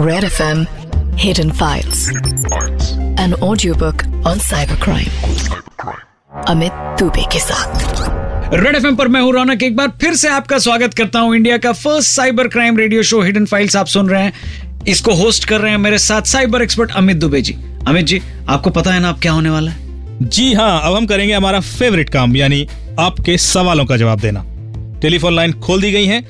Red FM Hidden Files. An audiobook on cybercrime. Amit Dubey के साथ red F पर मैं हूँ रौनक। एक बार फिर से आपका स्वागत करता हूँ इंडिया का first cyber crime radio show hidden files आप सुन रहे हैं। इसको होस्ट कर रहे हैं मेरे साथ साइबर एक्सपर्ट अमित दुबे जी। अमित जी आपको पता है ना आप क्या होने वाला है? जी हाँ अब हम करेंगे हमारा फेवरेट काम यानी आपके सवालों का जवाब देना। टेलीफोन लाइन खोल दी गई है।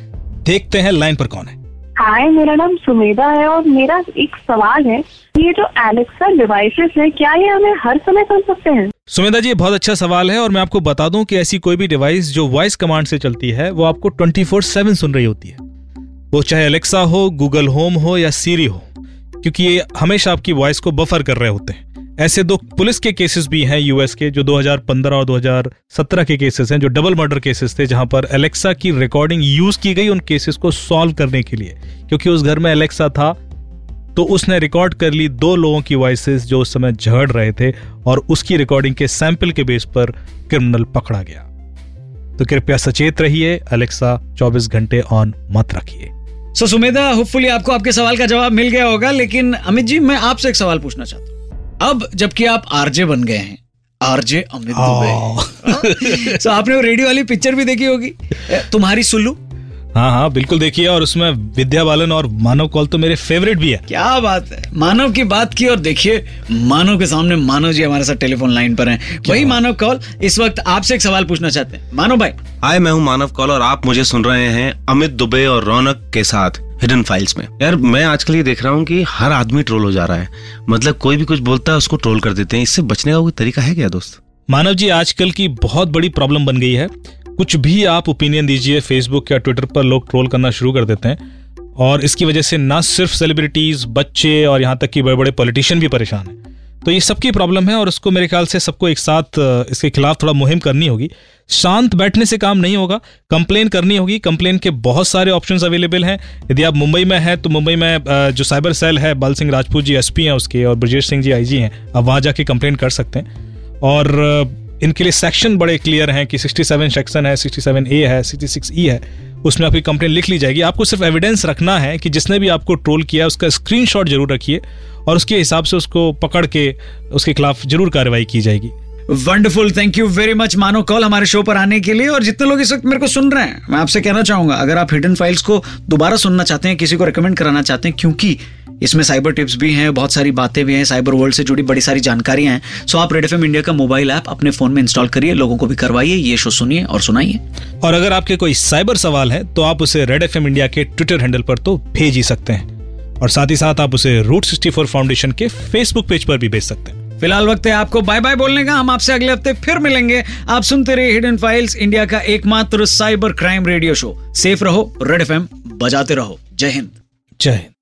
देखते हैं लाइन पर कौन है। हाय, मेरा नाम सुमेधा है और मेरा एक सवाल है ये जो एलेक्सा डिवाइसेस है, क्या ये हमें हर समय सुन सकते हैं? सुमेधा जी बहुत अच्छा सवाल है और मैं आपको बता दूँ कि ऐसी कोई भी डिवाइस जो वॉइस कमांड से चलती है, वो आपको 24/7 सुन रही होती है। वो चाहे अलेक्सा हो गूगल होम हो या सीरी हो, क्योंकि ये हमेशा आपकी वॉइस को बफर कर रहे होते हैं। ऐसे दो पुलिस के केसेस भी हैं यूएस के जो 2015 और 2017 के केसेस हैं जो डबल मर्डर केसेस थे जहाँ पर एलेक्सा की रिकॉर्डिंग यूज़ की गई उन केसेस को सॉल्व करने के लिए। क्योंकि उस घर में एलेक्सा था तो उसने रिकॉर्ड कर ली दो लोगों की वॉइसेस जो उस समय झगड़ रहे थे और उसकी रिकॉर्डिंग के सैंपल के बेस पर क्रिमिनल पकड़ा गया। तो कृपया सचेत रहिए अलेक्सा 24 घंटे ऑन मत रखिए। सो so, सुमेधा होपफुली आपको आपके सवाल का जवाब मिल गया होगा लेकिन अमित जी मैं आपसे एक सवाल पूछना चाहता हूँ। अब जबकि आप आरजे बन गए हैं। आरजे अमित दुबे। सो आपने वो रेडियो वाली पिक्चर भी देखी होगी। तुम्हारी सुल्लू। हाँ हाँ बिल्कुल देखिए और उसमें विद्या बालन और मानव कॉल तो मेरे फेवरेट भी है। क्या बात है। मानव की बात की और देखिए मानव के सामने मानव जी हमारे साथ टेलीफोन लाइन पर हैं। वही मानव कौल इस वक्त आपसे एक सवाल पूछना चाहते हैं। मानव भाई। हाय मैं हूँ मानव कॉल और आप मुझे सुन रहे हैं अमित दुबे और रौनक के साथ। हिडन फाइल्स में। यार, मैं आजकल ये देख रहा हूँ कि हर आदमी ट्रोल हो जा रहा है। मतलब कोई भी कुछ बोलता है, उसको ट्रोल कर देते हैं। इससे बचने का कोई तरीका है क्या, दोस्त? मानव जी, आजकल की बहुत बड़ी प्रॉब्लम बन गई है। कुछ भी आप ओपिनियन दीजिए फेसबुक या ट्विटर पर, लोग ट्रोल करना शुरू कर देते हैं। और इसकी वजह से ना सिर्फ़ सेलिब्रिटीज बच्चे और यहाँ तक कि बड़े बड़े पॉलिटिशियन भी परेशान हैं। तो ये सबकी प्रॉब्लम है और उसको मेरे ख्याल से सबको एक साथ इसके खिलाफ थोड़ा मुहिम करनी होगी। शांत बैठने से काम नहीं होगा कंप्लेन करनी होगी। कंप्लेन के बहुत सारे ऑप्शंस अवेलेबल हैं। यदि आप मुंबई में हैं तो मुंबई में जो साइबर सेल है, बल सिंह राजपूत जी एसपी हैं उसके और ब्रजेश सिंह जी आईजी हैं, आप वहाँ जाके कंप्लेन कर सकते हैं। और इनके लिए सेक्शन बड़े क्लियर हैं कि 67 सेक्शन है 67 ए है 66 ई है। उसमें आपकी कंप्लेन लिख ली जाएगी। आपको सिर्फ़ एविडेंस रखना है कि जिसने भी आपको ट्रोल किया है उसका स्क्रीन ज़रूर रखिए और उसके हिसाब से उसको पकड़ के उसके खिलाफ ज़रूर कार्रवाई की जाएगी। Wonderful thank you very much मानो कॉल हमारे शो पर आने के लिए और जितने लोग इस वक्त मेरे को सुन रहे हैं, मैं आपसे कहना चाहूँगा, अगर आप हिडन फाइल्स को दोबारा सुनना चाहते हैं, किसी को रिकमेंड कराना चाहते हैं, क्योंकि इसमें साइबर टिप्स भी हैं बहुत सारी बातें भी हैं साइबर वर्ल्ड से जुड़ी बड़ी सारी जानकारियाँ हैं। सो आप रेड एफएम इंडिया का मोबाइल ऐप अपने फ़ोन में इंस्टॉल करिए लोगों को भी करवाइए ये शो सुनिए और सुनाइए। और अगर आपके कोई साइबर सवाल है तो आप उसे रेड एफएम इंडिया के ट्विटर हैंडल पर तो भेज ही सकते हैं। और साथ ही साथ आप उसे रूट सिक्सटी फोर फाउंडेशन के फेसबुक पेज पर भी भेज सकते हैं। फ़िलहाल वक्त है आपको बाय बाय बोलने का हम आपसे अगले हफ़्ते फिर मिलेंगे। आप सुनते रहे हिडन फाइल्स इंडिया का एकमात्र cyber crime radio show safe रहो रेड एफएम बजाते रहो। जय हिंद। जय हिंद।